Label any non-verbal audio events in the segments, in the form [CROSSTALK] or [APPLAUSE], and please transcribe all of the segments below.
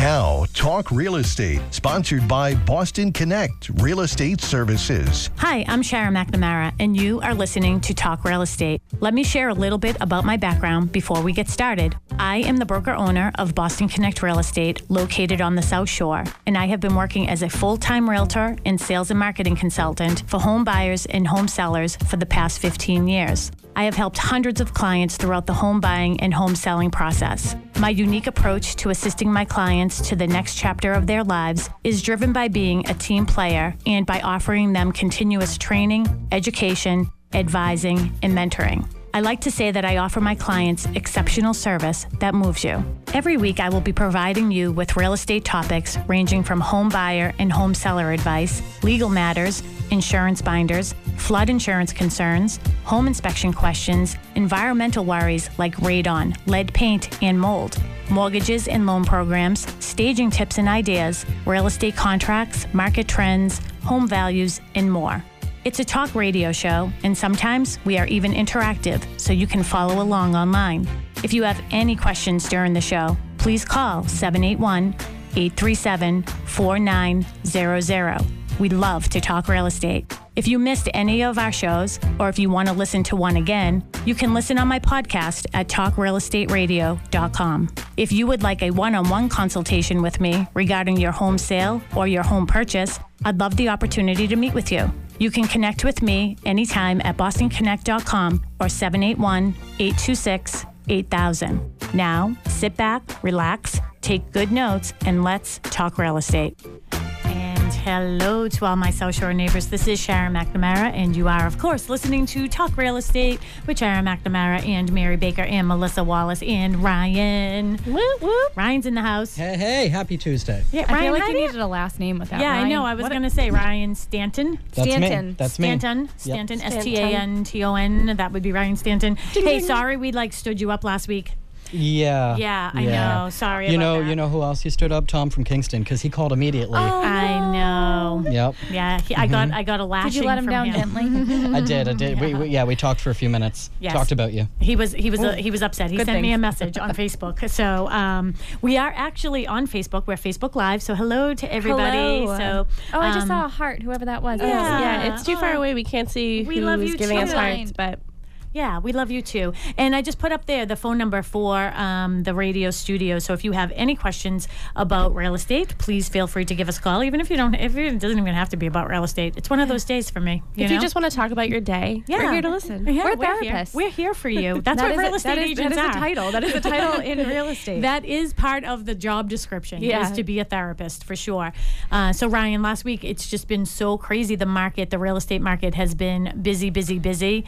Now, Talk Real Estate, sponsored by Boston Connect Real Estate Services. Hi, I'm Sharon McNamara, and you are listening to Talk Real Estate. Let me share a little bit about my background before we get started. I am the broker owner of Boston Connect Real Estate, located on the South Shore, and I have been working as a full time realtor and sales and marketing consultant for home buyers and home sellers for the past 15 years. I have helped hundreds of clients throughout the home buying and home selling process. My unique approach to assisting my clients to the next chapter of their lives is driven by being a team player and by offering them continuous training, education, advising, and mentoring. I like to say that I offer my clients exceptional service that moves you. Every week, I will be providing you with real estate topics ranging from home buyer and home seller advice, legal matters, insurance binders, flood insurance concerns, home inspection questions, environmental worries like radon, lead paint, and mold, mortgages and loan programs, staging tips and ideas, real estate contracts, market trends, home values, and more. It's a talk radio show, and sometimes we are even interactive, so you can follow along online. If you have any questions during the show, please call 781 837 4900. We'd love to talk real estate. If you missed any of our shows, or if you want to listen to one again, you can listen on my podcast at talkrealestateradio.com. If you would like a one on one consultation with me regarding your home sale or your home purchase, I'd love the opportunity to meet with you. You can connect with me anytime at bostonconnect.com or 781 826 8000. Now, sit back, relax, take good notes, and let's talk real estate. And hello to all my South Shore neighbors. This is Sharon McNamara, and you are, of course, listening to Talk Real Estate with Sharon McNamara and Mary Baker and Melissa Wallace and Ryan. Whoop, whoop. Ryan's in the house. Hey, hey, happy Tuesday. Yeah, I Ryan, feel like you do needed a last name with that. Yeah, I know. I was going to say Ryan Stanton. That's me. Stanton. That's me. Stanton, Stanton, S T A N T O N. That would be Ryan Stanton. Hey, sorry we like stood you up last week. Yeah. Yeah, I know. Sorry You about know, that. you know who else you stood up? Tom from Kingston, because he called immediately. Oh, I know. Yep. Yeah, he, I got I got a lashing. Did you let him from down gently? [LAUGHS] I did. I did. We, we, yeah, we talked for a few minutes. Yes. Talked about you. He was he was uh, he was upset. He Good sent me a message on Facebook. So um, we are actually on Facebook. We're Facebook Live. So hello to everybody. Hello. So oh, I just um, saw a heart, whoever that was. Yeah. Yeah, it's too far away. We can't see We who's love you giving us hearts, but Yeah, we love you too. And I just put up there the phone number for um, the radio studio. So if you have any questions about real estate, please feel free to give us a call. Even if you don't, if it doesn't even have to be about real estate. It's one of those days for me. You if know? you just want to talk about your day, yeah. we're here to listen. Yeah, We're therapists. We're here for you. [LAUGHS] That's That what real a- estate that is- agents that is are. a title. That is a title in [LAUGHS] real estate. That is part of the job description. Yeah. Is to be a therapist for sure. Uh, so Ryan, last week it's just been so crazy. The market, the real estate market, has been busy, busy, busy.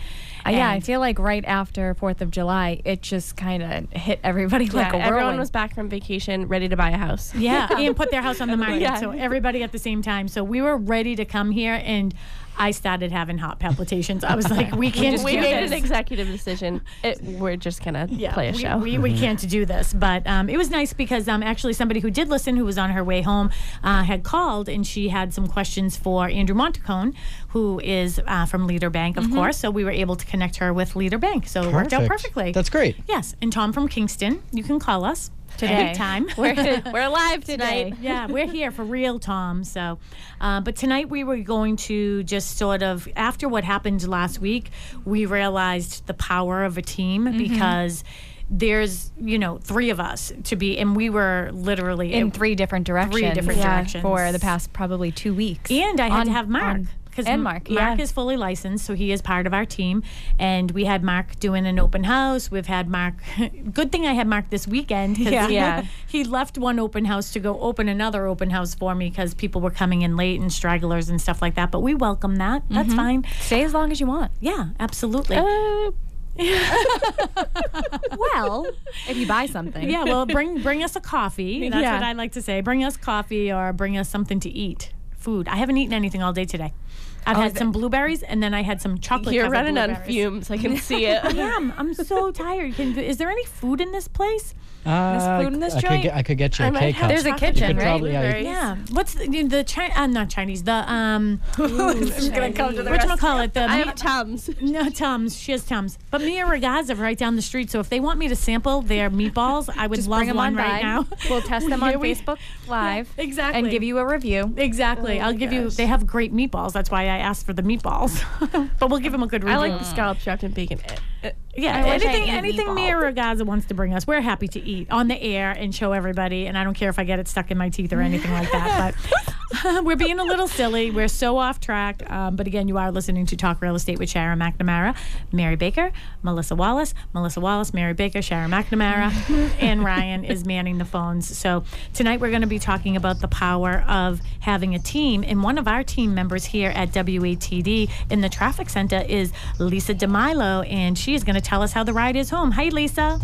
Uh, yeah, I feel like right after Fourth of July, it just kind of hit everybody [LAUGHS] Yeah, like a whirlwind. everyone was back from vacation, ready to buy a house. Yeah, [LAUGHS] and put their house on the [LAUGHS] market. Yeah. So everybody at the same time. So we were ready to come here, and I started having heart palpitations. I was like, we can't we do made this. an executive decision. It, we're just gonna play a we, show. We, we can't do this, but um, it was nice because um, actually somebody who did listen, who was on her way home, uh, had called and she had some questions for Andrew Montacone, who is uh, from Leader Bank, of course. So we were able to connect her with Leader Bank. So it worked out perfectly. That's great. Yes, and Tom from Kingston, you can call us today. Anytime. [LAUGHS] we're [LAUGHS] we're alive tonight. [LAUGHS] yeah, we're here for real, Tom. So, uh, but tonight we were going to just sort of after what happened last week, we realized the power of a team Mm-hmm. because there's you know three of us to be, and we were literally in three different directions. different yeah, directions. for the past probably two weeks. And I had On- to have Mark. on- Because and Mark, Mark yeah. is fully licensed, so he is part of our team. And we had Mark doing an open house. We've had Mark. [LAUGHS] Good thing I had Mark this weekend. 'cause Yeah. Yeah. [LAUGHS] he left one open house to go open another open house for me because people were coming in late and stragglers and stuff like that. But we welcome that. Mm-hmm. That's fine. Stay as long as you want. Yeah, absolutely. Uh, [LAUGHS] Well, if you buy something. yeah, well, bring bring us a coffee. That's Yeah. what I like to say. Bring us coffee or bring us something to eat. Food. I haven't eaten anything all day today. I've had some blueberries, and then I had some chocolate. You're running on fumes. I can [LAUGHS] see it. I am. I'm so tired. Can, is there any food in this place? Uh, food in this I could, joint? get, I could get you I a cake house. There's a kitchen, right? probably, Blueberries. Yeah. What's the, the China? Uh, not Chinese. The um. [LAUGHS] Who's gonna come to the What call it? The I Mi- have Tums. [LAUGHS] no Tums. She has Tums. But Mia Ragazza right down the street. So if they want me to sample their meatballs, I would Just love bring them one on right by. now. We'll test them on we- Facebook Live. exactly. And give you a review. Exactly. Oh I'll my give you. They have great meatballs. That's why I asked for the meatballs. [LAUGHS] but we'll give them a good review. I like the scallops wrapped in bacon. Eh. Yeah, I anything anything. Mia Ragazza wants to bring us, we're happy to eat on the air and show everybody. And I don't care if I get it stuck in my teeth or anything like that. But [LAUGHS] [LAUGHS] we're being a little silly. We're so off track. Um, but again, you are listening to Talk Real Estate with Sharon McNamara, Mary Baker, Melissa Wallace, Melissa Wallace, Mary Baker, Sharon McNamara, [LAUGHS] and Ryan is manning the phones. So tonight we're going to be talking about the power of having a team. And one of our team members here at WATD in the traffic center is Lisa DeMilo, and she is going to tell us how the ride is home. Hi, Lisa.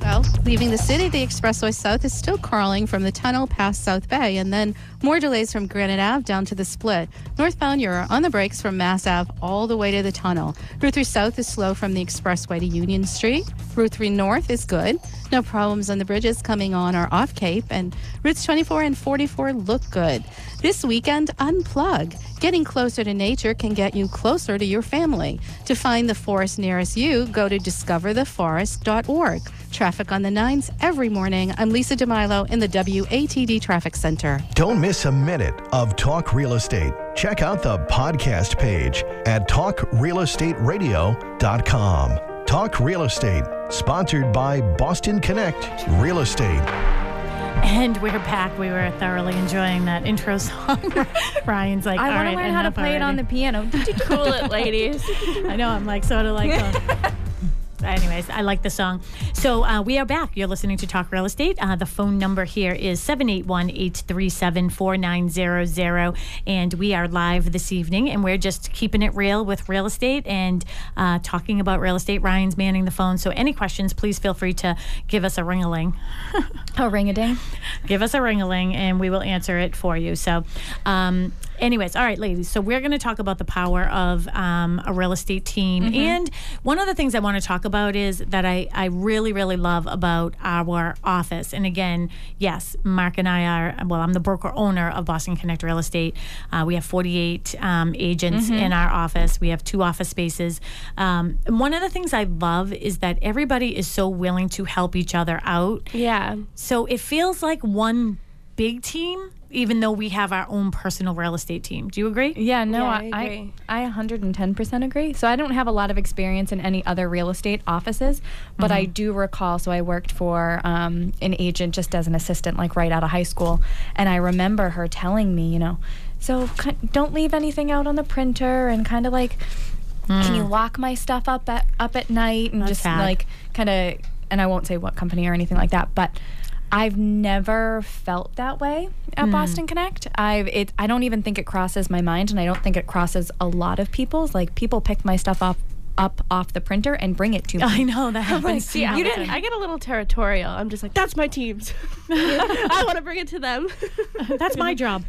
Well, leaving the city, the Expressway South is still crawling from the tunnel past South Bay, and then more delays from Granite Ave down to the split. Northbound, you're on the brakes from Mass Ave all the way to the tunnel. Route 3 South is slow from the Expressway to Union Street. Route 3 North is good. No problems on the bridges coming on or off Cape, and routes 24 and 44 look good. This weekend, unplug. Getting closer to nature can get you closer to your family. To find the forest nearest you, go to discovertheforest.org. Traffic on the nines every morning. I'm Lisa DeMilo in the WATD Traffic Center. Don't miss a minute of Talk Real Estate. Check out the podcast page at talkrealestateradio.com. Talk Real Estate, sponsored by Boston Connect Real Estate. And we're back. We were thoroughly enjoying that intro song. [LAUGHS] Ryan's like, I want right, to learn how to enough play it on the already." piano. [LAUGHS] Cool it, ladies. I know. I'm like sort of like. uh, Anyways, I like the song. So uh, we are back. You're listening to Talk Real Estate. Uh, the phone number here is 781 837 4900. And we are live this evening. And we're just keeping it real with real estate and uh, talking about real estate. Ryan's manning the phone. So any questions, please feel free to give us a ring a ling. oh, ring a ding. [LAUGHS] give us a ring a ling and we will answer it for you. So, um, anyways, all right, ladies. So, we're going to talk about the power of um, a real estate team. And one of the things I want to talk about is that I, I really, really love about our office. And again, yes, Mark and I are, well, I'm the broker owner of Boston Connect Real Estate. Uh, we have 48 um, agents in our office, we have two office spaces. Um, one of the things I love is that everybody is so willing to help each other out. Yeah. So it feels like one big team, even though we have our own personal real estate team. Do you agree? Yeah, no, Yeah, I, I I, agree. I 110% agree. So I don't have a lot of experience in any other real estate offices, but I do recall. So I worked for um, an agent just as an assistant, like right out of high school, and I remember her telling me, you know, so don't leave anything out on the printer, and kind of like, can you lock my stuff up at up at night, and That's just sad. like kind of, and I won't say what company or anything like that, but. I've never felt that way at Boston Connect. I've it I don't even think it crosses my mind and I don't think it crosses a lot of people's. Like people pick my stuff up up off the printer and bring it to me. [LAUGHS] I know that [LAUGHS] happens. to See, you didn't. I get a little territorial. I'm just like, that's my team's. [LAUGHS] I want to bring it to them. That's my job.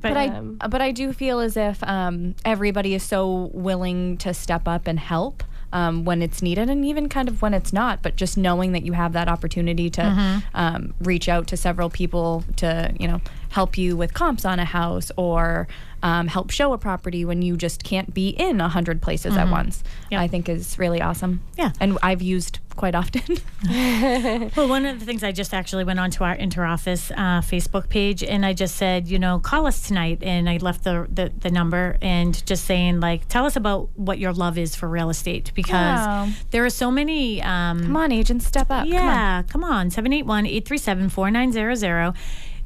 but I Um, but I do feel as if um, everybody is so willing to step up and help um, when it's needed and even kind of when it's not. But just knowing that you have that opportunity to um, reach out to several people to you know help you with comps on a house or um, help show a property when you just can't be in a hundred places at once. Yep. I think is really awesome. Yeah. and I've used quite often. [LAUGHS] Well, one of the things I just actually went onto our interoffice uh, Facebook page and I just said, you know, call us tonight. And I left the, the, the number and just saying, like, tell us about what your love is for real estate because there are so many. Um, Come on, agents, step up. Come on. Yeah, come on. 781 837 4900.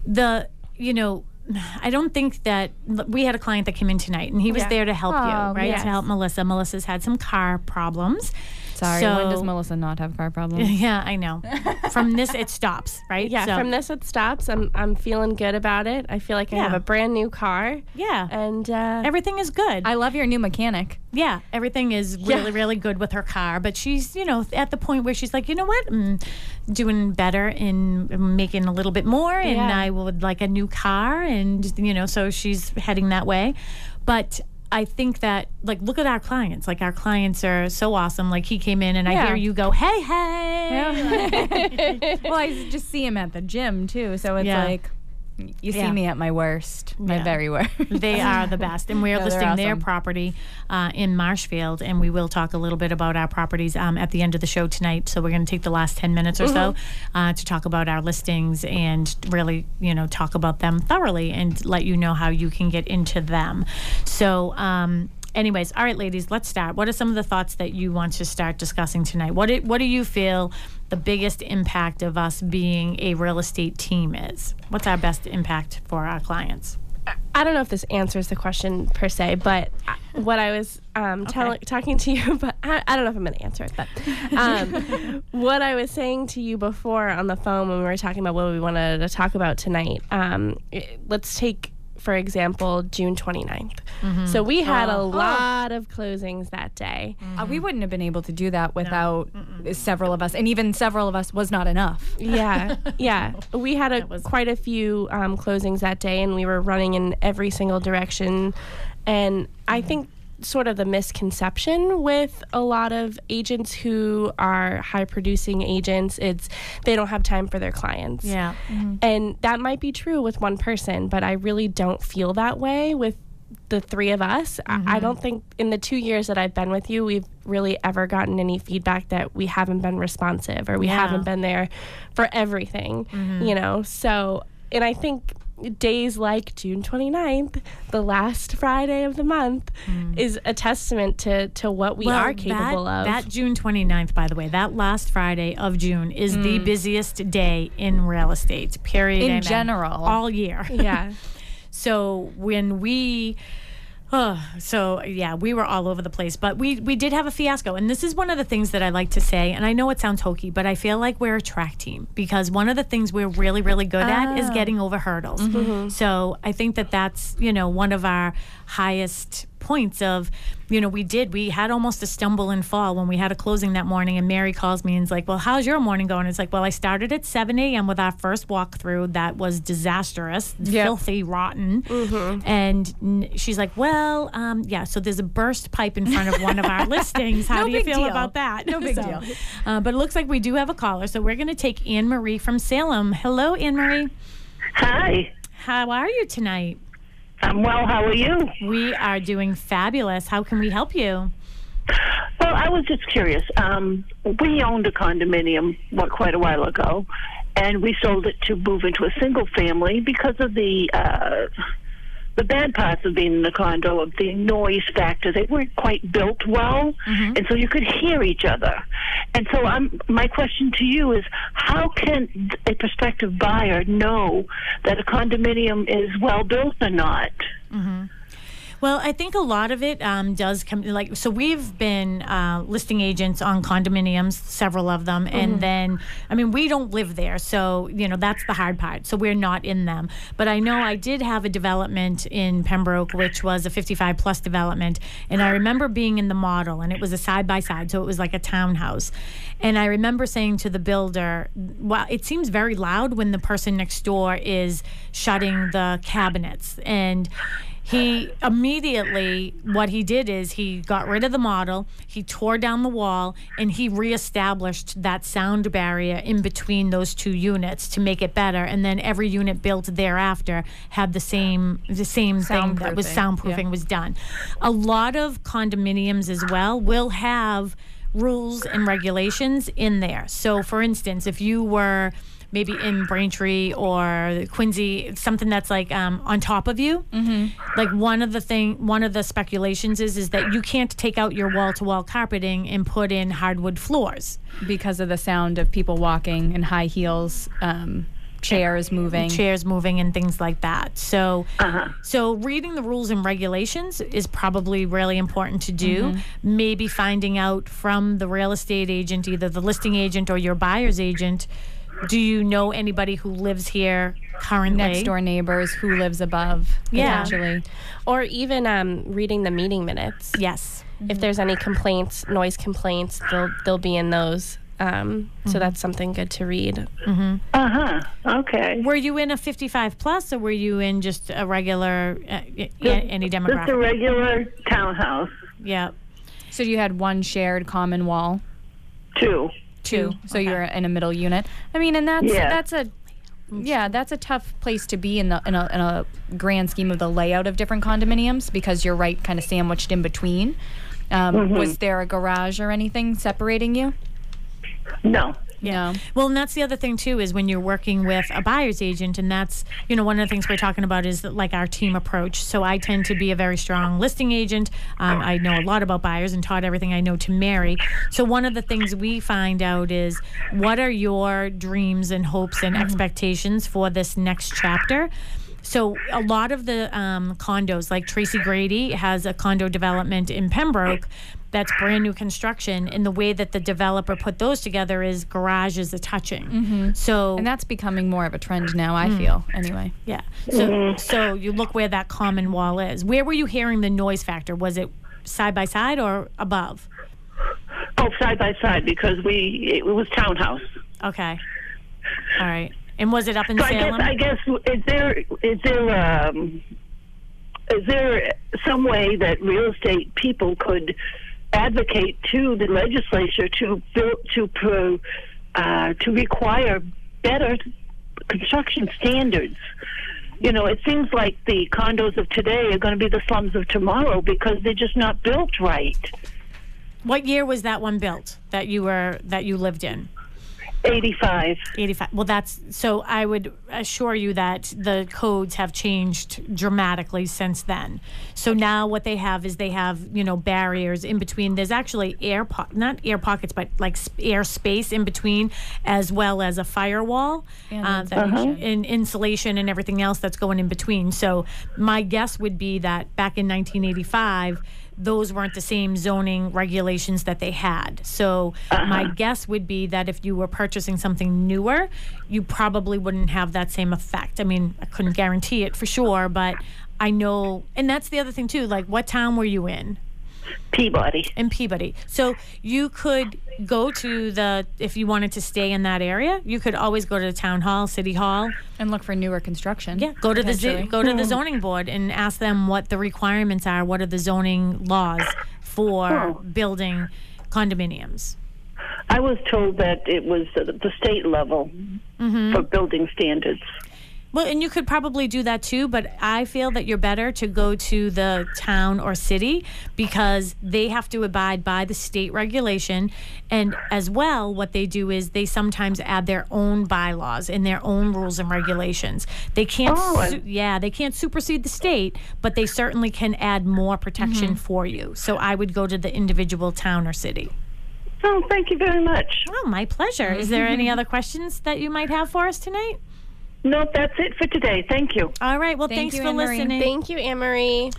The, you know, [SIGHS] I don't think that we had a client that came in tonight and he was Yeah. there to help Oh, you, right? yes. To help Melissa. Melissa's had some car problems. Sorry, when does Melissa not have car problems? [LAUGHS] Yeah, I know. From this, it stops, [LAUGHS] right? Yeah, So- from this it stops. I'm I'm feeling good about it. I feel like I have a brand new car, Yeah. and uh, Everything is good. I love your new mechanic. yeah, everything is really, Yeah. really good with her car. But she's, you know, at the point where she's like, you know what, I'm doing better in making a little bit more, and Yeah. I would like a new car, and you know, so she's heading that way. But I think that, like, look at our clients. Like, our clients are so awesome. Like, he came in, and I hear you go, "Hey, hey." [LAUGHS] well, I just see him at the gym too, so it's Yeah. like you see Yeah. me at my worst, my Yeah. very worst. [LAUGHS] They are the best. And we're [LAUGHS] No, listing their property uh, in Marshfield. And we will talk a little bit about our properties um, at the end of the show tonight. So we're going to take the last 10 minutes or so uh, to talk about our listings and really, you know, talk about them thoroughly and let you know how you can get into them. So, um, anyways, all right, ladies, let's start. What are some of the thoughts that you want to start discussing tonight? What do, what do you feel the biggest impact of us being a real estate team is? What's our best impact for our clients? I don't know if this answers the question per se, but what I was um, tell- talking to you, [LAUGHS] but I, I don't know if I'm going to answer it. But um, [LAUGHS] what I was saying to you before on the phone when we were talking about what we wanted to talk about tonight, um, let's take, for example, June 29th. So we had a lot of closings that day. Uh, we wouldn't have been able to do that without several of us, and even several of us was not enough. Yeah, [LAUGHS] yeah. We had a quite a few um, closings that day, and we were running in every single direction. And I think sort of the misconception with a lot of agents who are high producing agents, it's they don't have time for their clients. Yeah. Mm-hmm. And that might be true with one person, but I really don't feel that way with the three of us. I, I mm-hmm. don't think in the two years that I've been with you, we've really ever gotten any feedback that we haven't been responsive or we Yeah. haven't been there for everything, mm-hmm. you know? So, and I think days like June 29th, the last Friday of the month, mm. is a testament to, to what we are capable that, of. That June 29th, by the way, that last Friday of June is the mm. busiest day in real estate, period. In amen. general. All year. yeah. [LAUGHS] So when we. So yeah, we were all over the place, but we we did have a fiasco, and this is one of the things that I like to say. And I know it sounds hokey, but I feel like we're a track team because one of the things we're really really good at is ah. getting over hurdles. Mm-hmm. So I think that that's you know one of our highest points of you know we did we had almost a stumble and fall when we had a closing that morning and mary calls me and is like well how's your morning going? It's like well i started at 7 a.m with our first walkthrough that was disastrous filthy rotten. And she's like well um, yeah so there's a burst pipe in front of one of our [LAUGHS] listings. How No do you feel deal. about that? No big So, deal. uh, but it looks like we do have a caller so we're going to take anne marie from salem. Hello anne marie. Hi. how are you tonight I'm well. How are you? we are doing fabulous how can we help you Well, I was just curious. Um, we owned a condominium what, quite a while ago, and we sold it to move into a single family because of the uh, the bad parts of being in a condo of the noise factor. They weren't quite built well, mm-hmm. and so you could hear each other. And so, I'm, my question to you is: How can a prospective buyer know that a condominium is well built or not? Mm-hmm. Well, I think a lot of it um, does come like so. We've been uh, listing agents on condominiums, several of them, and then I mean we don't live there, so you know that's the hard part. So we're not in them. But I know I did have a development in Pembroke, which was a 55 plus development, and I remember being in the model, and it was a side by side, so it was like a townhouse. And I remember saying to the builder, "Well, it seems very loud when the person next door is shutting the cabinets." And he immediately what he did is he got rid of the model he tore down the wall and he reestablished that sound barrier in between those two units to make it better. And then every unit built thereafter had the same the same thing that was Soundproofing, soundproofing was done. A lot of condominiums as well will have rules and regulations in there. So for instance if you were maybe in Braintree or Quincy, something that's like um, on top of you. Mm-hmm. Like one of the thing, one of the speculations is is that you can't take out your wall to wall carpeting and put in hardwood floors. because of the sound of people walking in high heels um, chairs moving. chairs moving and things like that. So, so reading the rules and regulations is probably really important to do. Maybe finding out from the real estate agent, either the listing agent or your buyer's agent, do you know anybody who lives here currently? Next door neighbors who lives above Yeah. potentially. Or even um, reading the meeting minutes. Yes. If there's any complaints, noise complaints, they'll they'll be in those. Um, So that's something good to read. Uh huh. Okay. Were you in a 55 plus, or were you in just a regular uh, y- y- any Just a regular townhouse. yeah. So you had one shared common wall. Two. Two. So you're in a middle unit. I mean, and that's Yeah. that's a yeah, that's a tough place to be in the in a, in a grand scheme of the layout of different condominiums because you're right, kind of sandwiched in between. Um, Was there a garage or anything separating you? No. No. Well, and that's the other thing too is when you're working with a buyer's agent, and that's you know one of the things we're talking about is that, like our team approach. So I tend to be a very strong listing agent. Um, I know a lot about buyers and taught everything I know to Mary. So one of the things we find out is what are your dreams and hopes and expectations for this next chapter. So a lot of the um, condos, like Tracy Grady has a condo development in Pembroke that's brand new construction, and the way that the developer put those together is garages are touching. Mm-hmm. So And that's becoming more of a trend now, I mm. feel, anyway. yeah. So mm-hmm. so you look where that common wall is. Where were you hearing the noise factor? Was it side by side or above? Oh, side by side because we it was townhouse. Okay. All right. And was it up in So I guess I guess is there is there um, is there some way that real estate people could advocate to the legislature to build to pro, uh, to require better construction standards? You know, it seems like the condos of today are going to be the slums of tomorrow because they're just not built right. what year was that one built that you were that you lived in? 85. 85. Well, that's so I would assure you that the codes have changed dramatically since then. So now what they have is they have, you know, barriers in between. There's actually air po- not air pockets, but like sp- air space in between as well as a firewall And uh, that- and insulation and everything else that's going in between. So my guess would be that back in 1985 those weren't the same zoning regulations that they had. So my uh-huh. guess would be that if you were purchasing something newer, you probably wouldn't have that same effect. I mean, I couldn't guarantee it for sure, but I know, and that's the other thing too. Like, what town were you in? Peabody. In Peabody. So you could go to the, if you wanted to stay in that area, you could always go to the town hall, city hall, And look for newer construction. yeah, go to the z- go to the hmm. zoning board and ask them what the requirements are. What are the zoning laws for Oh. building condominiums? I was told that it was the, the state level mm-hmm. for building standards. Well, and you could probably do that too, but I feel that you're better to go to the town or city because they have to abide by the state regulation. And as well, what they do is they sometimes add their own bylaws and their own rules and regulations. They can't, Oh, su- yeah, they can't supersede the state, but they certainly can add more protection mm-hmm. for you. So I would go to the individual town or city. Oh, thank you very much. Oh, my pleasure. Is there any other questions that you might have for us tonight? No, that's it for today. Thank you. All right. Well, Thank thanks you, for Anne-Marie. listening. Thank you, Anne Marie.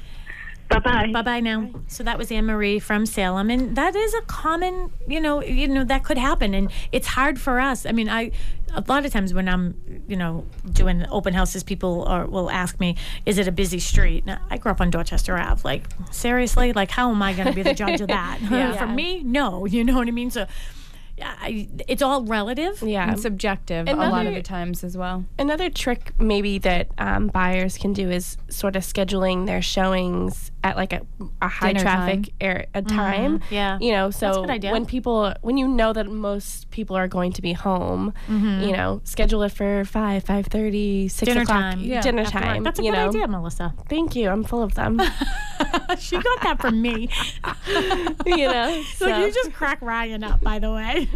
Bye bye. Bye bye now. So that was Anne Marie from Salem, and that is a common, you know, you know that could happen, and it's hard for us. I mean, I a lot of times when I'm, you know, doing open houses, people are, will ask me, "Is it a busy street?" Now, I grew up on Dorchester Ave. Like seriously, like how am I going to be the judge of that? [LAUGHS] for me, no. You know what I mean? So. Yeah, I, it's all relative. Yeah. And mm. subjective a lot of the times as well. Another trick maybe that um, buyers can do is sort of scheduling their showings at like a, a high Dinner traffic time. air, a time. Mm-hmm, yeah. You know, a so good idea. when people when you know that most people are going to be home, mm-hmm. you know, schedule it for five, five thirty, six Dinner o'clock. time. Yeah, dinner after work. time. That's a good know. idea, Melissa. Thank you. I'm full of them. [LAUGHS] [LAUGHS] She got that from me. [LAUGHS] you know. [LAUGHS] So you just crack Ryan up, by the way.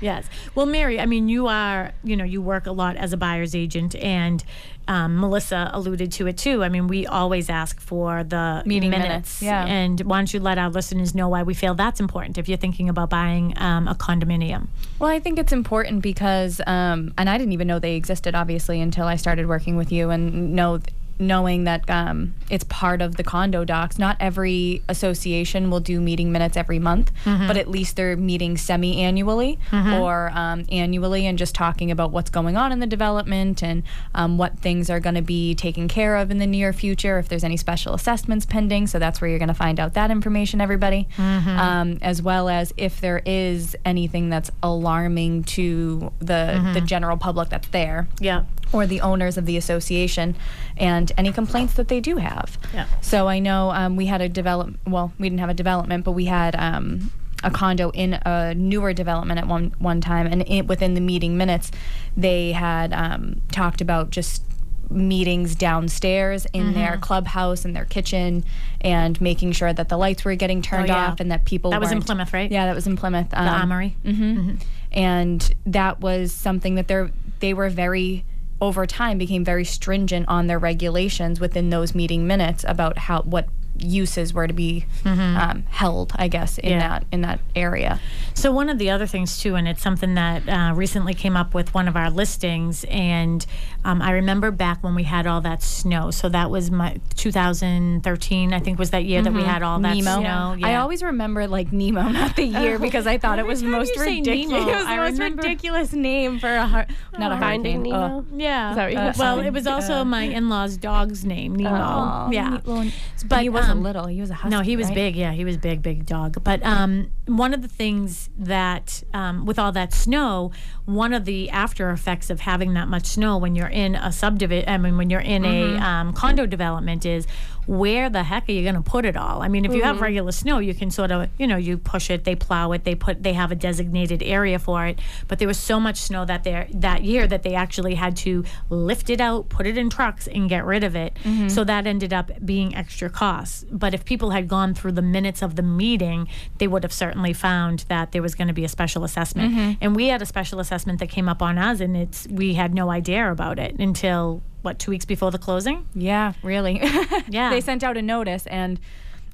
Yes. Well, Mary, I mean, you are, you know, you work a lot as a buyer's agent, and um, Melissa alluded to it too. I mean, we always ask for the Meeting minutes. minutes, yeah. And why don't you let our listeners know why we feel that's important if you're thinking about buying um, a condominium? Well, I think it's important because, um, and I didn't even know they existed, obviously, until I started working with you and know knowing that um, it's part of the condo docs. Not every association will do meeting minutes every month, but at least they're meeting semi-annually or um, annually and just talking about what's going on in the development and um, what things are going to be taken care of in the near future. If there's any special assessments pending, so that's where you're going to find out that information, everybody, um, as well as if there is anything that's alarming to the the general public that's there Yeah. Or the owners of the association and any complaints that they do have. Yeah. So I know um, we had a develop. Well, we didn't have a development, but we had um, a condo in a newer development at one one time, and it, within the meeting minutes, they had um, talked about just meetings downstairs in their Mm-hmm. clubhouse and their kitchen and making sure that the lights were getting turned Oh, yeah. off and that people That was in Plymouth, right? yeah that was in plymouth The Um, Armory. hmm And that was something that they're they were very over time became very stringent on their regulations within those meeting minutes about how what uses were to be um, held, I guess, in Yeah. that in that area. So one of the other things too, and it's something that uh, recently came up with one of our listings, and um, I remember back when we had all that snow. So that was my 2013, I think, was that year that we had all that Nemo. snow. I always remember like Nemo, [LAUGHS] not the year, because I thought it was the most ridiculous. Nemo, [LAUGHS] it was the I most remember- ridiculous name for a har- not a Finding hurricane. Nemo. Oh. Yeah. Is that what you Uh, well, it was also my in-laws' dog's name, Nemo. Aw, yeah. well, but but he wasn't um, little. He was a husky. No, he was right? big. Yeah, he was big, big dog. But um, one of the things that, um, with all that snow, one of the after effects of having that much snow when you're in a subdivision, I mean, when you're in a um, condo development, is where the heck are you going to put it all? I mean, if you have mm-hmm. regular snow, you can sort of, you know, you push it, they plow it, they put, they have a designated area for it. But there was so much snow that there that year that they actually had to lift it out, put it in trucks, and get rid of it. Mm-hmm. So that ended up being extra costs. But if people had gone through the minutes of the meeting, they would have certainly found that there was going to be a special assessment. Mm-hmm. And we had a special assessment that came up on us, and it's we had no idea about it until what two weeks before the closing. Yeah, really. [LAUGHS] Yeah. they sent out a notice, and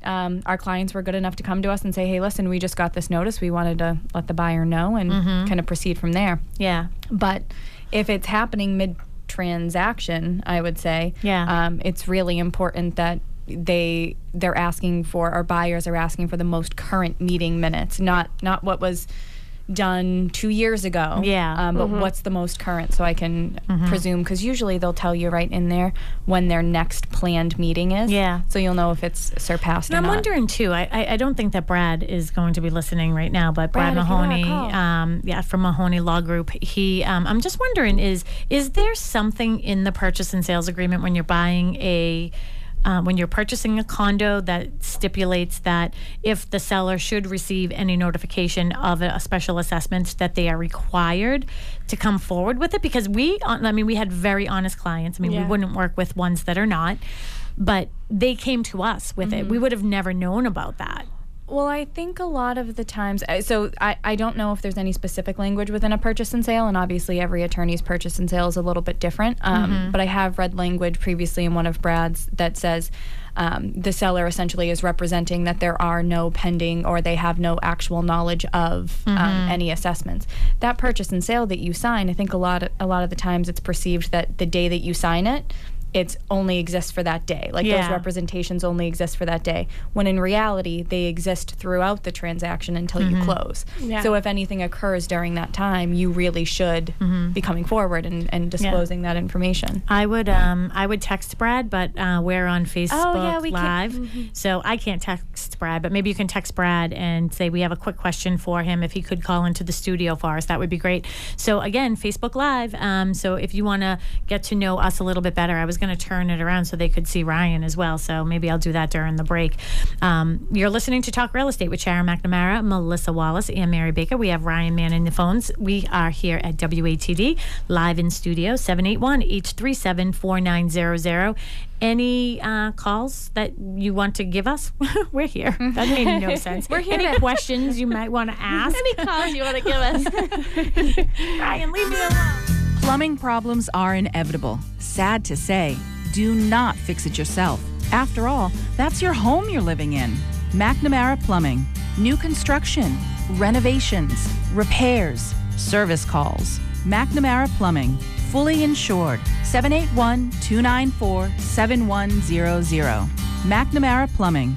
um, our clients were good enough to come to us and say, "Hey, listen, we just got this notice. We wanted to let the buyer know and Mm-hmm. kind of proceed from there." Yeah. But if it's happening mid transaction, I would say, Yeah. um, it's really important that they they're asking for our buyers are asking for the most current meeting minutes, not not what was done two years ago. Yeah. Um, but what's the most current, so I can presume because usually they'll tell you right in there when their next planned meeting is. Yeah. So you'll know if it's surpassed And I'm not. wondering too. I, I I don't think that Brad is going to be listening right now, but Brad, Brad, if you wanna Mahoney, um, yeah, from Mahoney Law Group. He, um, I'm just wondering is is there something in the purchase and sales agreement when you're buying a uh, when you're purchasing a condo that stipulates that if the seller should receive any notification of a, a special assessment that they are required to come forward with it. Because we I mean we had very honest clients. I mean Yeah. we wouldn't work with ones that are not. But they came to us with it. We would have never known about that Well, I think a lot of the times, so I, I don't know if there's any specific language within a purchase and sale, and obviously every attorney's purchase and sale is a little bit different. Um, But I have read language previously in one of Brad's that says um, the seller essentially is representing that there are no pending or they have no actual knowledge of um, any assessments. That purchase and sale that you sign, I think a lot of, a lot of the times it's perceived that the day that you sign it, it's only exists for that day. Like Yeah. those representations only exist for that day. When in reality, they exist throughout the transaction until you close. Yeah. So if anything occurs during that time, you really should be coming forward and, and disclosing that information. I would um I would text Brad, but uh, we're on Facebook yeah, we Live, can't- so I can't text Brad. But maybe you can text Brad and say we have a quick question for him. If he could call into the studio for us, that would be great. So again, Facebook Live. Um, so if you want to get to know us a little bit better, I was going to turn it around so they could see Ryan as well. So maybe I'll do that during the break. Um, you're listening to Talk Real Estate with Sharon McNamara, Melissa Wallace, and Mary Baker. We have Ryan Mann in the phones. We are here at WATD live in studio 781 837 4900. Any uh, calls that you want to give us, [LAUGHS] we're here. That made no sense. [LAUGHS] We're here Any to- questions you might want to [LAUGHS] ask? Any calls you want to give us? Ryan, leave me alone. Plumbing problems are inevitable. Sad to say, do not fix it yourself. After all, that's your home you're living in. McNamara Plumbing. New construction, renovations, repairs, service calls. McNamara Plumbing. Fully insured. 781 294 7100. McNamara Plumbing.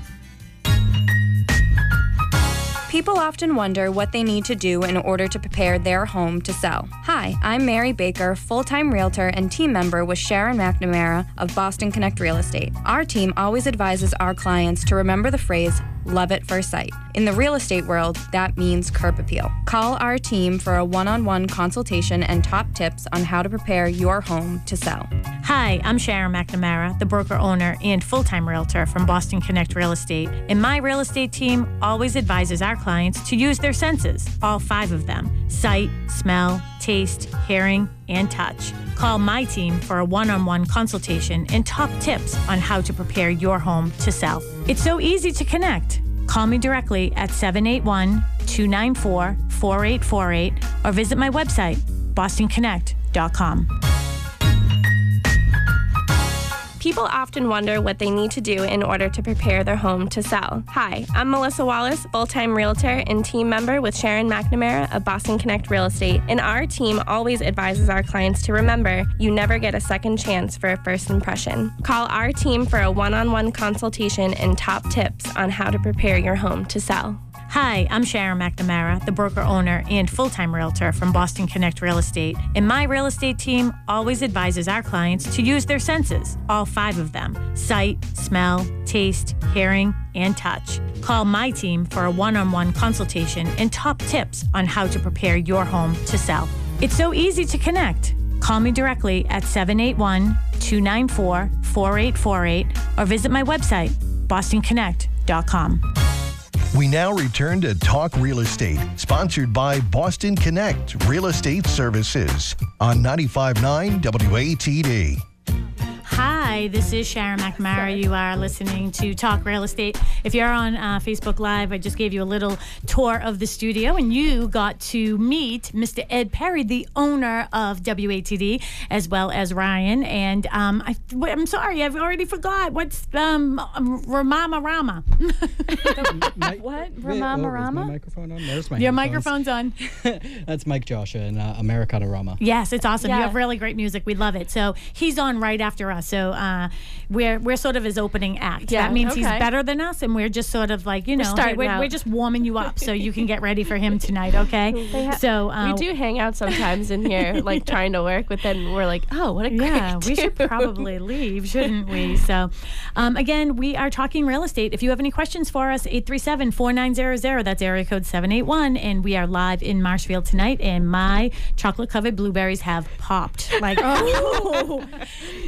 People often wonder what they need to do in order to prepare their home to sell. Hi, I'm Mary Baker, full time realtor and team member with Sharon McNamara of Boston Connect Real Estate. Our team always advises our clients to remember the phrase, love at first sight. In the real estate world, that means curb appeal. Call our team for a one on one consultation and top tips on how to prepare your home to sell. Hi, I'm Sharon McNamara, the broker owner and full time realtor from Boston Connect Real Estate. And my real estate team always advises our clients to use their senses, all five of them sight, smell, taste, hearing, and touch. Call my team for a one on one consultation and top tips on how to prepare your home to sell. It's so easy to connect. Call me directly at 781 294 4848 or visit my website, bostonconnect.com. People often wonder what they need to do in order to prepare their home to sell. Hi, I'm Melissa Wallace, full time realtor and team member with Sharon McNamara of Boston Connect Real Estate. And our team always advises our clients to remember you never get a second chance for a first impression. Call our team for a one on one consultation and top tips on how to prepare your home to sell. Hi, I'm Sharon McNamara, the broker owner and full time realtor from Boston Connect Real Estate. And my real estate team always advises our clients to use their senses, all five of them sight, smell, taste, hearing, and touch. Call my team for a one on one consultation and top tips on how to prepare your home to sell. It's so easy to connect. Call me directly at 781 294 4848 or visit my website, bostonconnect.com. We now return to Talk Real Estate, sponsored by Boston Connect Real Estate Services on 95.9 WATD. Hi, this is Sharon McNamara. You are listening to Talk Real Estate. If you're on uh, Facebook Live, I just gave you a little tour of the studio, and you got to meet Mr. Ed Perry, the owner of WATD, as well as Ryan. And um, I, am sorry, I've already forgot. What's um, Ramama Rama? [LAUGHS] what? Ramama My Rama? microphone on? There's my Your microphone's on. [LAUGHS] That's Mike Joshua and uh, Americana Rama. Yes, it's awesome. You have really great music. We love it. So he's on right after us. So uh, we're we're sort of his opening act. Yeah, that means he's better than us, and we're just sort of like you know, hey, we're, we're just warming you up so you can get ready for him tonight. Okay. [LAUGHS] so uh, we do hang out sometimes in here, [LAUGHS] like trying to work, but then we're like, oh, what a great Yeah, we should probably [LAUGHS] leave, shouldn't we? So, um, again, we are talking real estate. If you have any questions for us, 837 4900, that's area code 781. And we are live in Marshfield tonight, and my chocolate covered blueberries have popped. Like, oh,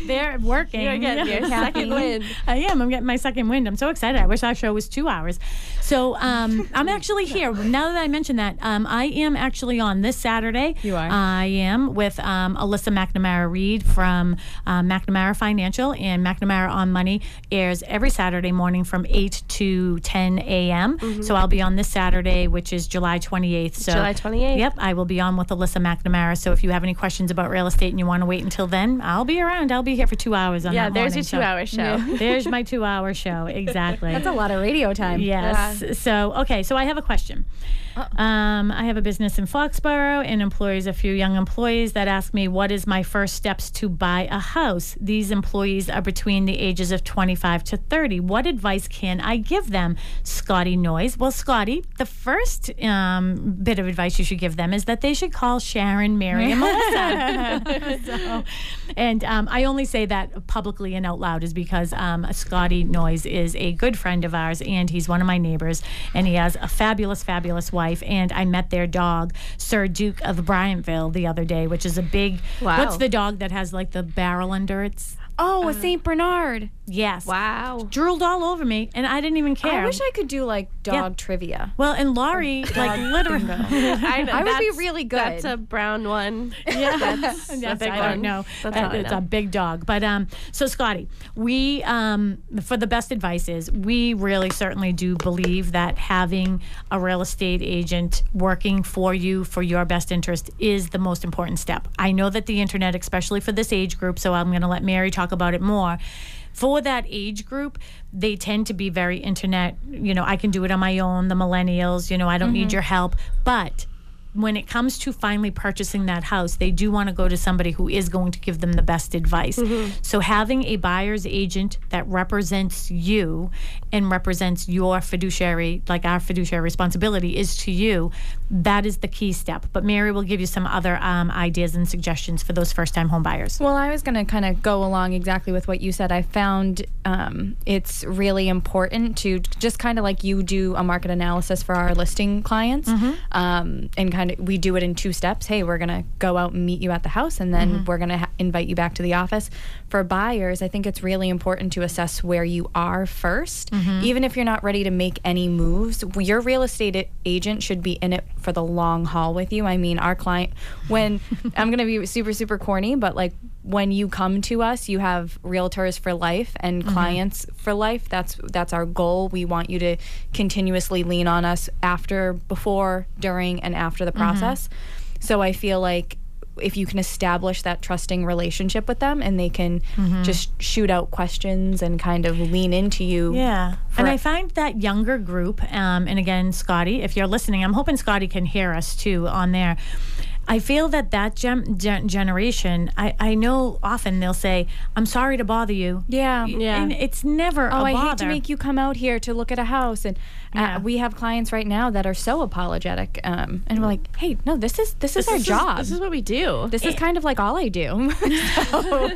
they're working. You're getting your second wind. I am. I'm getting my second wind. I'm so excited. I wish our show was two hours. So um, [LAUGHS] I'm actually here. Now that I mentioned that, um, I am actually on this Saturday. You are? I am with um, Alyssa McNamara Reed from uh, McNamara Financial, and McNamara on Money airs every Saturday morning from 8 to 10 a.m. So I'll be on this Saturday, which is July 28th. So July 28th. Yep, I will be on with Alyssa McNamara. So if you have any questions about real estate and you want to wait until then, I'll be around. I'll be here for two hours on Yeah, that there's your two-hour show. [LAUGHS] There's my two-hour show. Exactly. That's a lot of radio time. Yes. So, okay. So I have a question. Um, I have a business in Foxborough and employs a few young employees that ask me, what is my first steps to buy a house? These employees are between the ages of 25 to 30. What advice can I give them? Scotty Noise. Well, Scotty, the first um, bit of advice you should give them is that they should call Sharon, Mary, and Melissa. [LAUGHS] [LAUGHS] so, and um, I only say that publicly and out loud is because um, Scotty Noise is a good friend of ours and he's one of my neighbors and he has a fabulous, fabulous wife. And I met their dog, Sir Duke of Bryantville, the other day, which is a big. Wow. What's the dog that has like the barrel under its Oh, a Saint Bernard. Yes. Wow. Drooled all over me, and I didn't even care. I wish I could do like dog Yeah. trivia. well, and Laurie, like literally. [LAUGHS] I, know, I would be that's- really good. That's a brown one. Yeah, [LAUGHS] That's a yes, big I one. don't know. That's That- all I it's know. a big dog. But um, so Scotty, we um, for the best advice is we really certainly do believe that having a real estate agent working for you for your best interest is the most important step. I know that the internet, especially for this age group, so I'm going to let Mary talk about it more. For that age group, they tend to be very internet. You know, I can do it on my own. The millennials, you know, I don't need mm-hmm. your help. But when it comes to finally purchasing that house, they do want to go to somebody who is going to give them the best advice. So having a buyer's agent that represents you and represents your fiduciary, like our fiduciary responsibility is to you, that is the key step. But Mary will give you some other um, ideas and suggestions for those first time home buyers. Well, I was going to kind of go along exactly with what you said. I found um, it's really important to just kind of like you do a market analysis for our listing clients, um, and kind of we do it in two steps. Hey, we're going to go out and meet you at the house, and then mm-hmm. we're going to ha- invite you back to the office. For buyers, I think it's really important to assess where you are 1st mm-hmm. even if you're not ready to make any moves. Your real estate agent should be in it for the long haul with you. I mean, our client, when [LAUGHS] I'm going to be super, super corny, but like when you come to us, you have realtors for life and mm-hmm. clients for life. That's that's our goal. We want you to continuously lean on us after, before, during, and after the mm-hmm. process. So I feel like if you can establish that trusting relationship with them and they can mm-hmm. just shoot out questions and kind of lean into you. Yeah. And I find that younger group, um, and again, Scotty, if you're listening, I'm hoping Scotty can hear us too on there. I feel that that gem- gen- generation, I, I know often they'll say, I'm sorry to bother you. Yeah. Yeah. And it's never a Oh, I hate to make you come out here to look at a house, and Yeah. uh, we have clients right now that are so apologetic, um, and we're like, "Hey, no, this is this is our This is- job. This is what we do. this is kind of like all I do. [LAUGHS] so,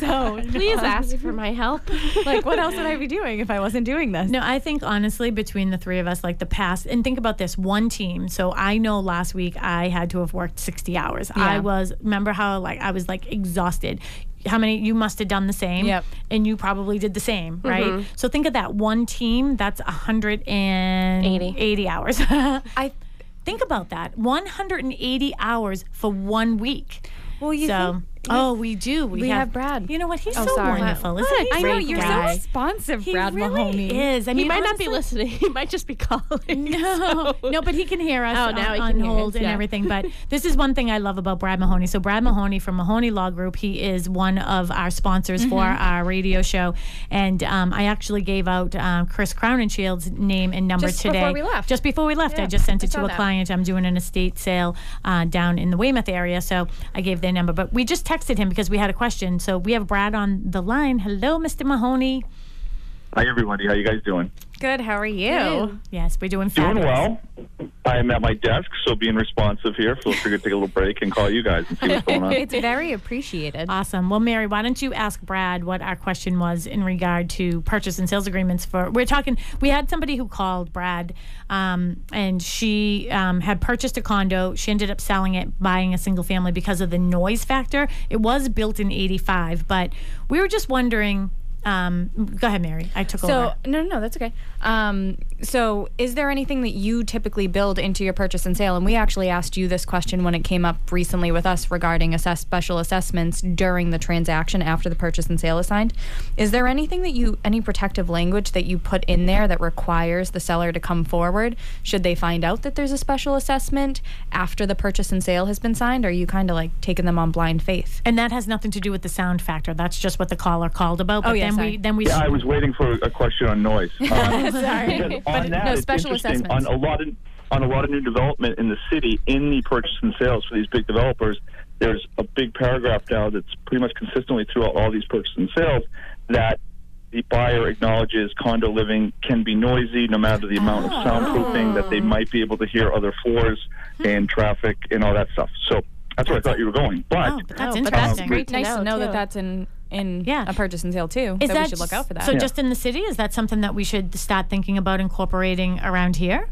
so [LAUGHS] Please ask for my help. [LAUGHS] like, what else would I be doing if I wasn't doing this? No, I think honestly, between the three of us, like the past, and think about this one team. So I know last week I had to have worked 60 hours. I was, remember how like I was like exhausted. How many, you must have done the same. Yep. And you probably did the same, mm-hmm. right? So think of that one team, that's 180 80 hours. [LAUGHS] I think about that 180 hours for one week. well, you so, think- oh, we do. We, we have Brad. You know what? He's Oh, so sorry. wonderful. What? Isn't he? I know you're guy. so responsive, He Brad really Mahoney. is. I mean, he might not be listening. [LAUGHS] He might just be calling. [LAUGHS] No, no, but he can hear us Oh, on, now he on can hear hold us, and yeah. everything. But [LAUGHS] this is one thing I love about Brad Mahoney. So Brad Mahoney from Mahoney Law Group, he is one of our sponsors for Mm-hmm. our radio show, and um, I actually gave out um, Chris Crowninshield's name and number Just today. before we left. Just before we left, I just sent it to a that. client. I'm doing an estate sale uh, down in the Weymouth area, so I gave their number. But we just texted him because we had a question. So we have Brad on the line. Hello, Mr. Mahoney. Hi, everybody. How you guys doing? Good. How are you? Yes, we're doing Doing well. I am at my desk, so being responsive here. Feel free to take a little break and call you guys and see what's going on. [LAUGHS] It's very appreciated. Awesome. Well, Mary, why don't you ask Brad what our question was in regard to purchase and sales agreements for? We're talking. We had somebody who called Brad, um, and she um, had purchased a condo. She ended up selling it, buying a single family because of the noise factor. It was built in '85, but we were just wondering. Um, go ahead, Mary. I took So over. no, no, no, that's okay. Um, so is there anything that you typically build into your purchase and sale? And we actually asked you this question when it came up recently with us regarding assess special assessments during the transaction after the purchase and sale is signed. Is there anything that you, any protective language that you put in there that requires the seller to come forward should they find out that there's a special assessment after the purchase and sale has been signed? Or are you kind of like taking them on blind faith? and that has nothing to do with the sound factor. That's just what the caller called about. But Oh, yeah, then sorry. we then we Yeah, I was waiting for a question on noise. Uh, [LAUGHS] Sorry, because but on that, no special interesting. assessments. On a lot of on a lot of new development in the city, in the purchase and sales for these big developers, there's a big paragraph now that's pretty much consistently throughout all these purchase and sales that the buyer acknowledges condo living can be noisy no matter the amount of soundproofing that they might be able to hear other floors and traffic and all that stuff. So that's where I thought you were going. But Oh, but that's Oh, but that's interesting. great to nice to know, know that that's in in Yeah. a purchase and sale too. Is so that we should look out for that. So Yeah. just in the city, is that something that we should start thinking about incorporating around here?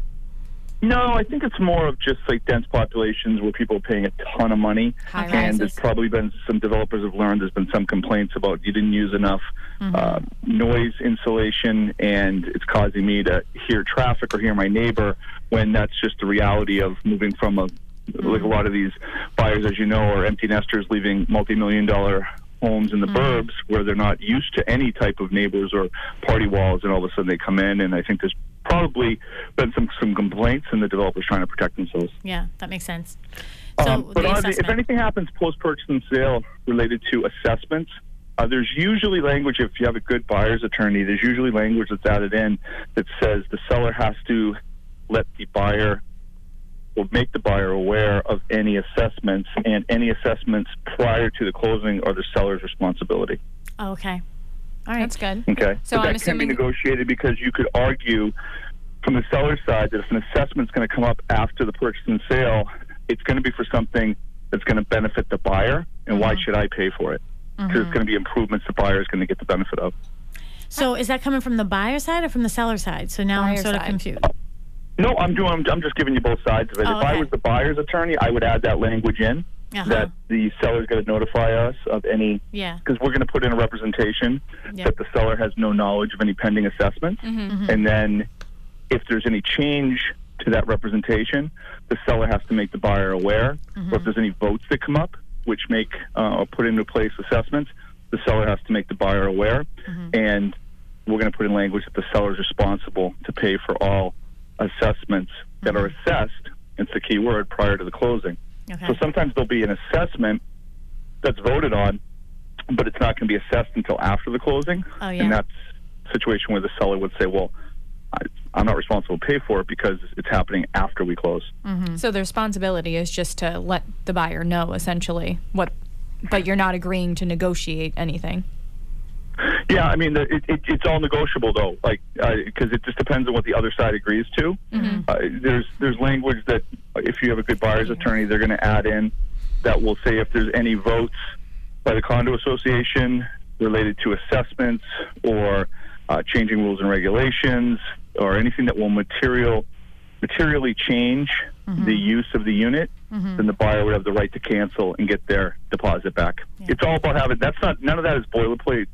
No, I think it's more of just like dense populations where people are paying a ton of money. High and rises. there's probably been some developers have learned there's been some complaints about you didn't use enough uh, noise insulation and it's causing me to hear traffic or hear my neighbor when that's just the reality of moving from a like a lot of these buyers as you know are empty nesters leaving multi-million dollar homes in the burbs where they're not used to any type of neighbors or party walls and all of a sudden they come in and I think there's probably been some some complaints and the developers trying to protect themselves. Yeah, that makes sense. So Um, but the if anything happens post purchase and sale related to assessments, uh, there's usually language. If you have a good buyer's attorney, there's usually language that's added in that says the seller has to let the buyer or make the buyer aware of any assessments, and any assessments prior to the closing are the seller's responsibility. Oh, okay. All right. That's good. Okay. So but I'm that can be assuming- negotiated because you could argue from the seller's side that if an assessment's going to come up after the purchase and sale, it's going to be for something that's going to benefit the buyer, and why Mm-hmm. should I pay for it? Because it's going to be improvements the buyer is going to get the benefit of. So is that coming from the buyer side or from the seller side? So now I'm Buyer sort of side. confused. No, I'm doing. I'm, I'm just giving you both sides of it. Oh, if I was the buyer's attorney, I would add that language in Uh-huh. that the seller's going to notify us of any Yeah. because we're going to put in a representation Yeah. that the seller has no knowledge of any pending assessments, Mm-hmm. and then if there's any change to that representation, the seller has to make the buyer aware. Mm-hmm. Or if there's any votes that come up which make uh, or put into place assessments, the seller has to make the buyer aware, Mm-hmm. and we're going to put in language that the seller is responsible to pay for all assessments that are Mm-hmm. assessed. It's the key word prior to the closing. Okay. So sometimes there'll be an assessment that's voted on, but it's not going to be assessed until after the closing. Oh, yeah. And that's a situation where the seller would say, well, I, I'm not responsible to pay for it because it's happening after we close. So the responsibility is just to let the buyer know essentially what, but you're not agreeing to negotiate anything. Yeah, I mean, the, it, it, it's all negotiable though, like because it just depends on what the other side agrees to. Uh, there's there's language that if you have a good buyer's attorney, they're going to add in that will say if there's any votes by the condo association related to assessments or uh, changing rules and regulations or anything that will material materially change the use of the unit, then the buyer would have the right to cancel and get their deposit back. It's all about having. That's not none of that is boilerplate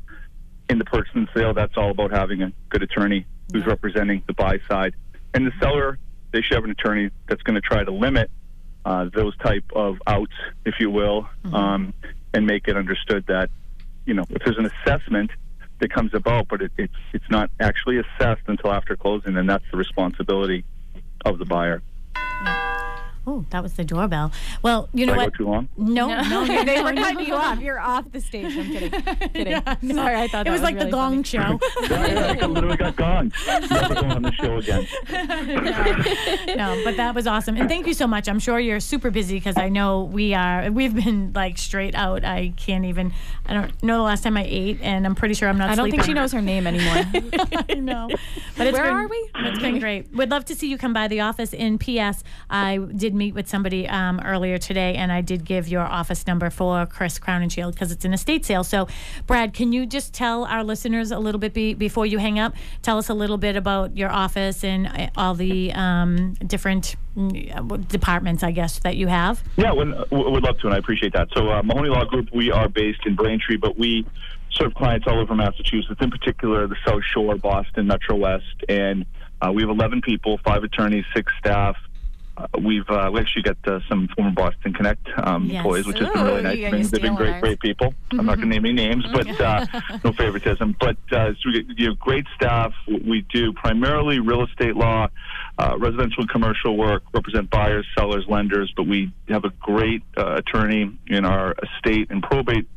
in the purchase and sale. That's all about having a good attorney who's representing the buy side, and the seller. They should have an attorney that's going to try to limit uh, those type of outs, if you will, um, and make it understood that you know if there's an assessment that comes about, but it, it's it's not actually assessed until after closing, then that's the responsibility of the buyer. Oh, that was the doorbell. Well, you know Did I what? go too long? No, no, they were cutting you off. You're off the stage. I'm kidding. [LAUGHS] kidding. Sorry, I thought It that was like the really gong funny. show. [LAUGHS] yeah, I literally got gone. Never going on the show again. [LAUGHS] no, but that was awesome. And thank you so much. I'm sure you're super busy because I know we are. We've been like straight out. I can't even. I don't know the last time I ate, and I'm pretty sure I'm not. I don't think she knows her name anymore. I know. But it's Where been, are we? It's been great. We'd love to see you come by the office. In PS, I did meet with somebody um, earlier today, and I did give your office number for Chris Crowninshield because it's an estate sale. So, Brad, can you just tell our listeners a little bit be, before you hang up? Tell us a little bit about your office and uh, all the um, different mm, departments, I guess, that you have. Yeah, would, would love to, and I appreciate that. So, uh, Mahoney Law Group, we are based in Braintree, but we serve clients all over Massachusetts, in particular the South Shore, Boston, Metro West, and uh, we have 11 people, five attorneys, six staff. Uh, we've uh, we actually got uh, some former Boston Connect um, Yes. employees, which has been really nice. They've been- great, ours. great people. I'm not going to name any names, but uh, [LAUGHS] no favoritism. But uh, so we get, you have great staff. We do primarily real estate law, uh, residential and commercial work, represent buyers, sellers, lenders. But we have a great uh, attorney in our estate and probate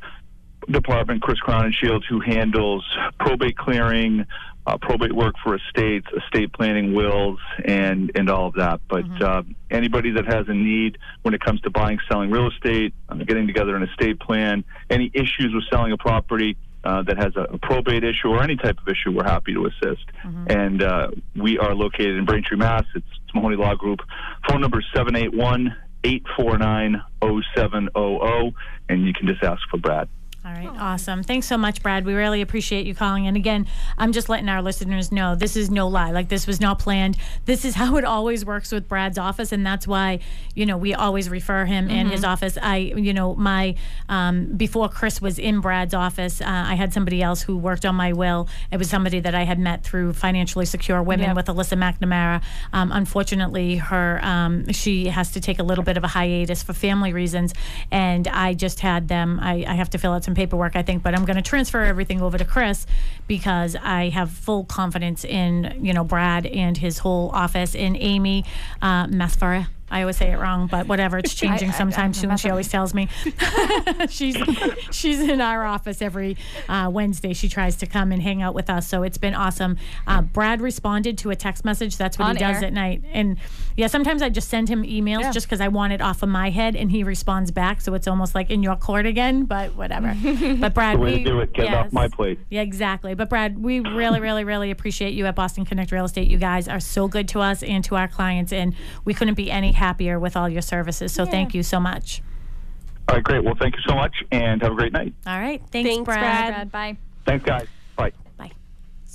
department, Chris Crowninshields, who handles probate clearing, uh, probate work for estates, estate planning, wills, and and all of that. But uh, anybody that has a need when it comes to buying, selling real estate, uh, getting together an estate plan, any issues with selling a property. Uh, that has a, a probate issue or any type of issue, we're happy to assist. And uh, we are located in Braintree, Mass. It's, it's Mahoney Law Group. Phone number is 781 849 0700, and you can just ask for Brad. All right, awesome. Thanks so much, Brad. We really appreciate you calling. And again, I'm just letting our listeners know this is no lie. Like this was not planned. This is [LAUGHS] how it always works with Brad's office, and that's why you know we always refer him in his office. I, you know, my um, before Chris was in Brad's office, uh, I had somebody else who worked on my will. It was somebody that I had met through Financially Secure Women Yep. with Alyssa McNamara. Um, unfortunately, her um, she has to take a little bit of a hiatus for family reasons, and I just had them. I, I have to fill out some paperwork, I think, but I'm going to transfer everything over to Chris because I have full confidence in you know Brad and his whole office and Amy uh, Masfara. I always say it wrong, but whatever. It's [LAUGHS] changing I- sometime I- soon. She always tells me. [LAUGHS] she's she's in our office every uh, Wednesday. She tries to come and hang out with us, so it's been awesome. Uh, Brad responded to a text message. That's what On he does air. at night. And yeah, sometimes I just send him emails Yeah. just because I want it off of my head, and he responds back. So it's almost like in your court again. But whatever. [LAUGHS] but Brad, The way we to do it. Get it off my plate. Yeah, exactly. But Brad, we really, really, really appreciate you at Boston Connect Real Estate. You guys are so good to us and to our clients, and we couldn't be any happier with all your services. So thank you so much. All right, great. Well, thank you so much, and have a great night. All right, thanks, Thanks, Brad. Brad. Brad, bye. Thanks, guys. Bye.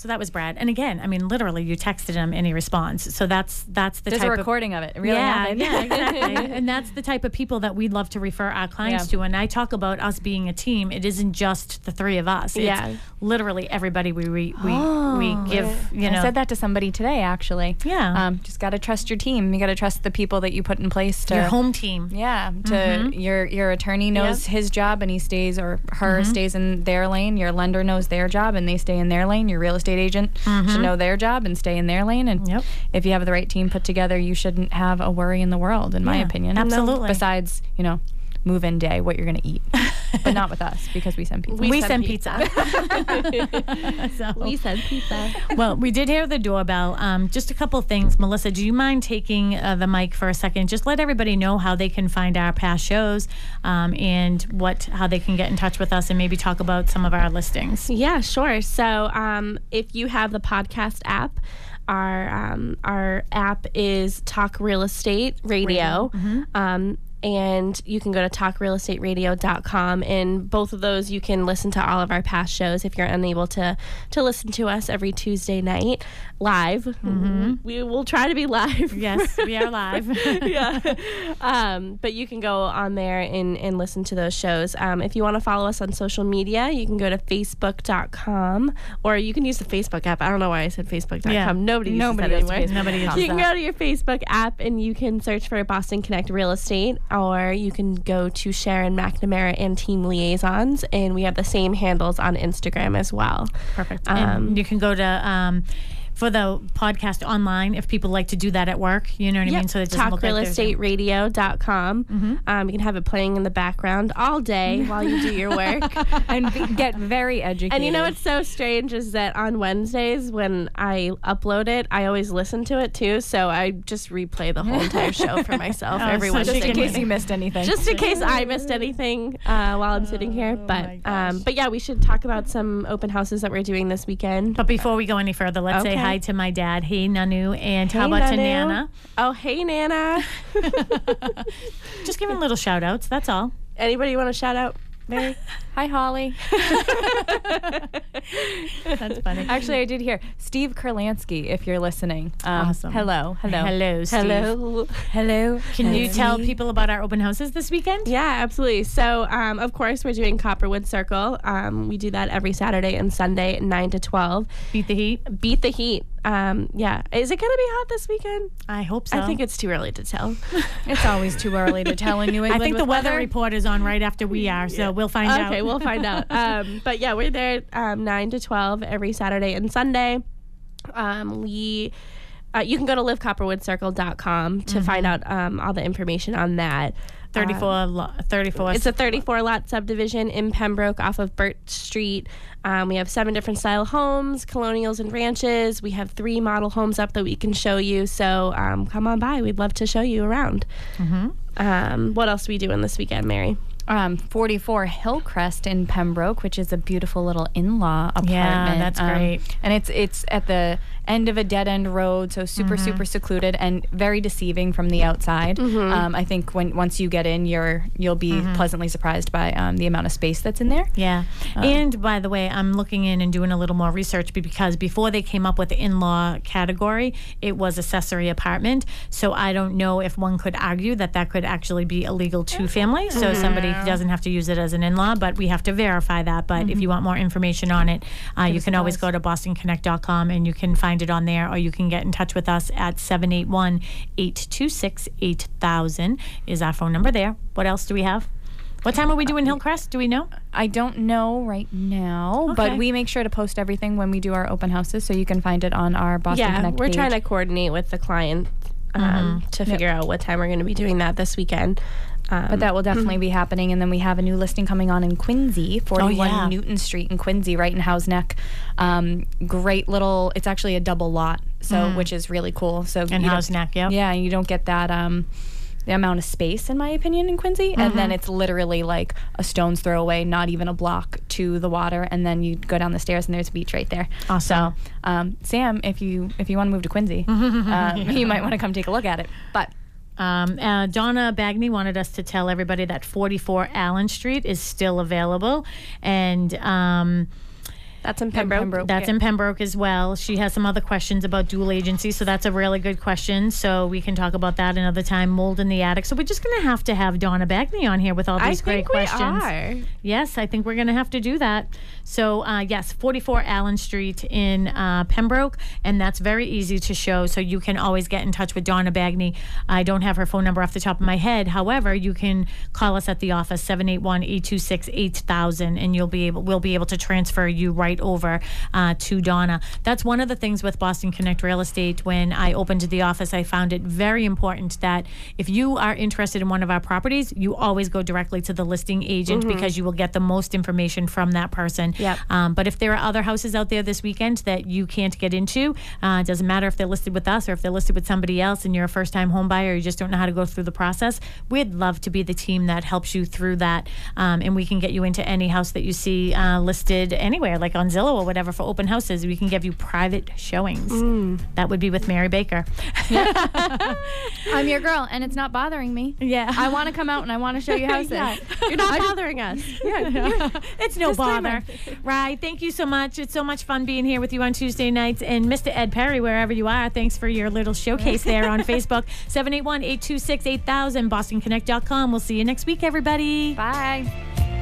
So that was Brad, and again, I mean, literally, you texted him and he responds. So that's that's the There's type a of recording of it. It really yeah, happened. yeah, exactly. [LAUGHS] and that's the type of people that we'd love to refer our clients Yeah. to. And I talk about us being a team. It isn't just the three of us. It's Yeah. literally everybody we we we, we give. You know, Oh, I said that to somebody today, actually. Yeah. Um, just got to trust your team. You got to trust the people that you put in place to your home team. Yeah, to your your attorney knows his job and he stays or her Mm-hmm. stays in their lane. Your lender knows their job and they stay in their lane. Your real estate agent should know their job and stay in their lane. And Mm-hmm. Yep. if you have the right team put together, you shouldn't have a worry in the world, in my opinion. absolutely. Besides, you know, move in day, what you're gonna eat, [LAUGHS] but not with us because we send pizza. We, send send pizza. [LAUGHS] [LAUGHS] So- We said pizza. well, we did hear the doorbell. Um, just a couple things. Melissa, do you mind taking uh, the mic for a second? Just let everybody know how they can find our past shows um, and what how they can get in touch with us and maybe talk about some of our listings. Yeah, sure. So um, if you have the podcast app, our um, our app is Talk Real Estate Radio. Um, and you can go to talkrealestateradio.com and both of those you can listen to all of our past shows if you're unable to to listen to us every Tuesday night live. We will try to be live. Yes, we are live. [LAUGHS] yeah. Um, but you can go on there and, and listen to those shows. Um, if you want to follow us on social media, you can go to facebook.com or you can use the Facebook app. I don't know why I said facebook.com. Yeah. Nobody uses Nobody that anymore. Nobody uses You can that. go to your Facebook app and you can search for Boston Connect Real Estate, or you can go to Sharon McNamara and Team Liaisons, and we have the same handles on Instagram as well. Perfect. Um, you can go to um, for the podcast online if people like to do that at work. You know what I mean? So it doesn't look like there's a- talkrealestateradio.com. Um, you can have it playing in the background all day [LAUGHS] while you do your work. [LAUGHS] and be, get very educated. And you know what's so strange is that on Wednesdays when I upload it, I always listen to it too. So I just replay the whole entire [LAUGHS] show for myself every so Wednesday. just in case you missed anything. just in case I missed anything uh, while I'm sitting here, but um, but yeah, we should talk about some open houses that we're doing this weekend. But before we go any further, let's say Okay. Hi to my dad. Hey, Nanu. And how Hey, about to Nana? Oh, hey Nana. [LAUGHS] Just giving little shout outs. That's all. Anybody want to shout out? Mary? [LAUGHS] Hi, Holly. [LAUGHS] That's funny. Actually, I did hear Steve Kurlansky. If you're listening, um, Awesome. Hello, hello, Hello, Steve. Hello. hello. Can you tell people about our open houses this weekend? Yeah, absolutely. So, um, of course, we're doing Copperwood Circle. Um, we do that every Saturday and Sunday, 9 to 12. Beat the heat. Beat the heat. Um, yeah. Is it going to be hot this weekend? I hope so. I think it's too early to tell. [LAUGHS] It's always too early to tell in New England. I think the with weather report is on right after we are, so we'll find out. We'll find out. [LAUGHS] Um, but yeah, we're there um, 9 to 12 every Saturday and Sunday. Um, we. Uh, you can go to livecopperwoodcircle.com to find out um, all the information on that. 34, lo- 34. It's a 34 lot subdivision in Pembroke off of Burt Street. Um, we have seven different style homes, colonials and ranches. We have three model homes up that we can show you. So um, come on by. We'd love to show you around. Um, what else are we doing this weekend, Mary? Um, 44 Hillcrest in Pembroke, which is a beautiful little in-law apartment. Yeah, that's Um, great. and it's it's at the end of a dead end road, so super Mm-hmm. super secluded and very deceiving from the outside. Mm-hmm. Um, I think when once you get in, you're you'll be pleasantly surprised by um, the amount of space that's in there. Yeah. and by the way, I'm looking in and doing a little more research be- because before they came up with the in law category, it was accessory apartment. So I don't know if one could argue that that could actually be illegal two family. So somebody doesn't have to use it as an in law, but we have to verify that. But if you want more information on it, uh, you can always go to bostonconnect.com and you can find it on there, or you can get in touch with us at 781 826 8000 is our phone number there. What else do we have? What time are we doing Hillcrest? Do we know? I don't know right now, Okay. but we make sure to post everything when we do our open houses, so you can find it on our Boston yeah, Connect we're page. trying to coordinate with the client um, Mm-hmm. to figure out what time we're going to be doing that this weekend. Um, But that will definitely be happening. And then we have a new listing coming on in Quincy, 41 Oh, yeah. Newton Street in Quincy, right in Houghs Neck. Um, great little, it's actually a double lot, so which is really cool. So In Houghs Neck, yep. Yeah, you don't get that. Um, the amount of space, in my opinion, in Quincy, and Mm-hmm. then it's literally like a stone's throw away, not even a block to the water, and then you go down the stairs and there's a beach right there. Awesome. So, um, Sam, if you if you want to move to Quincy, [LAUGHS] um, [LAUGHS] you might want to come take a look at it. But Um, uh, Donna Bagney wanted us to tell everybody that 44 Allen Street is still available, and um, that's in Pembroke. Pembroke. that's in Pembroke as well. She has some other questions about dual agency, so that's a really good question. So we can talk about that another time. Mold in the attic. So we're just going to have to have Donna Bagney on here with all I these great think we questions. are. Yes, I think we're going to have to do that. So, uh, yes, 44 Allen Street in uh, Pembroke, and that's very easy to show. So, you can always get in touch with Donna Bagney. I don't have her phone number off the top of my head. However, you can call us at the office 781 826 8000, and you'll be able, we'll be able to transfer you right over uh, to Donna. That's one of the things with Boston Connect Real Estate. When I opened the office, I found it very important that if you are interested in one of our properties, you always go directly to the listing agent because you will get the most information from that person. Yep. Um, but if there are other houses out there this weekend that you can't get into, uh, it doesn't matter if they're listed with us or if they're listed with somebody else and you're a first time home buyer, you just don't know how to go through the process. We'd love to be the team that helps you through that. Um, and we can get you into any house that you see uh, listed anywhere, like on Zillow or whatever for open houses. We can give you private showings. Mm. That would be with Mary Baker. [LAUGHS] I'm your girl, and it's not bothering me. Yeah. I want to come out and I want to show you houses. [LAUGHS] Yeah. You're not bothering us. [LAUGHS] Yeah. it's no bother. Right. Thank you so much. It's so much fun being here with you on Tuesday nights. And Mr. Ed Perry, wherever you are, thanks for your little showcase there on Facebook. 781 826 8000, BostonConnect.com. We'll see you next week, everybody. Bye.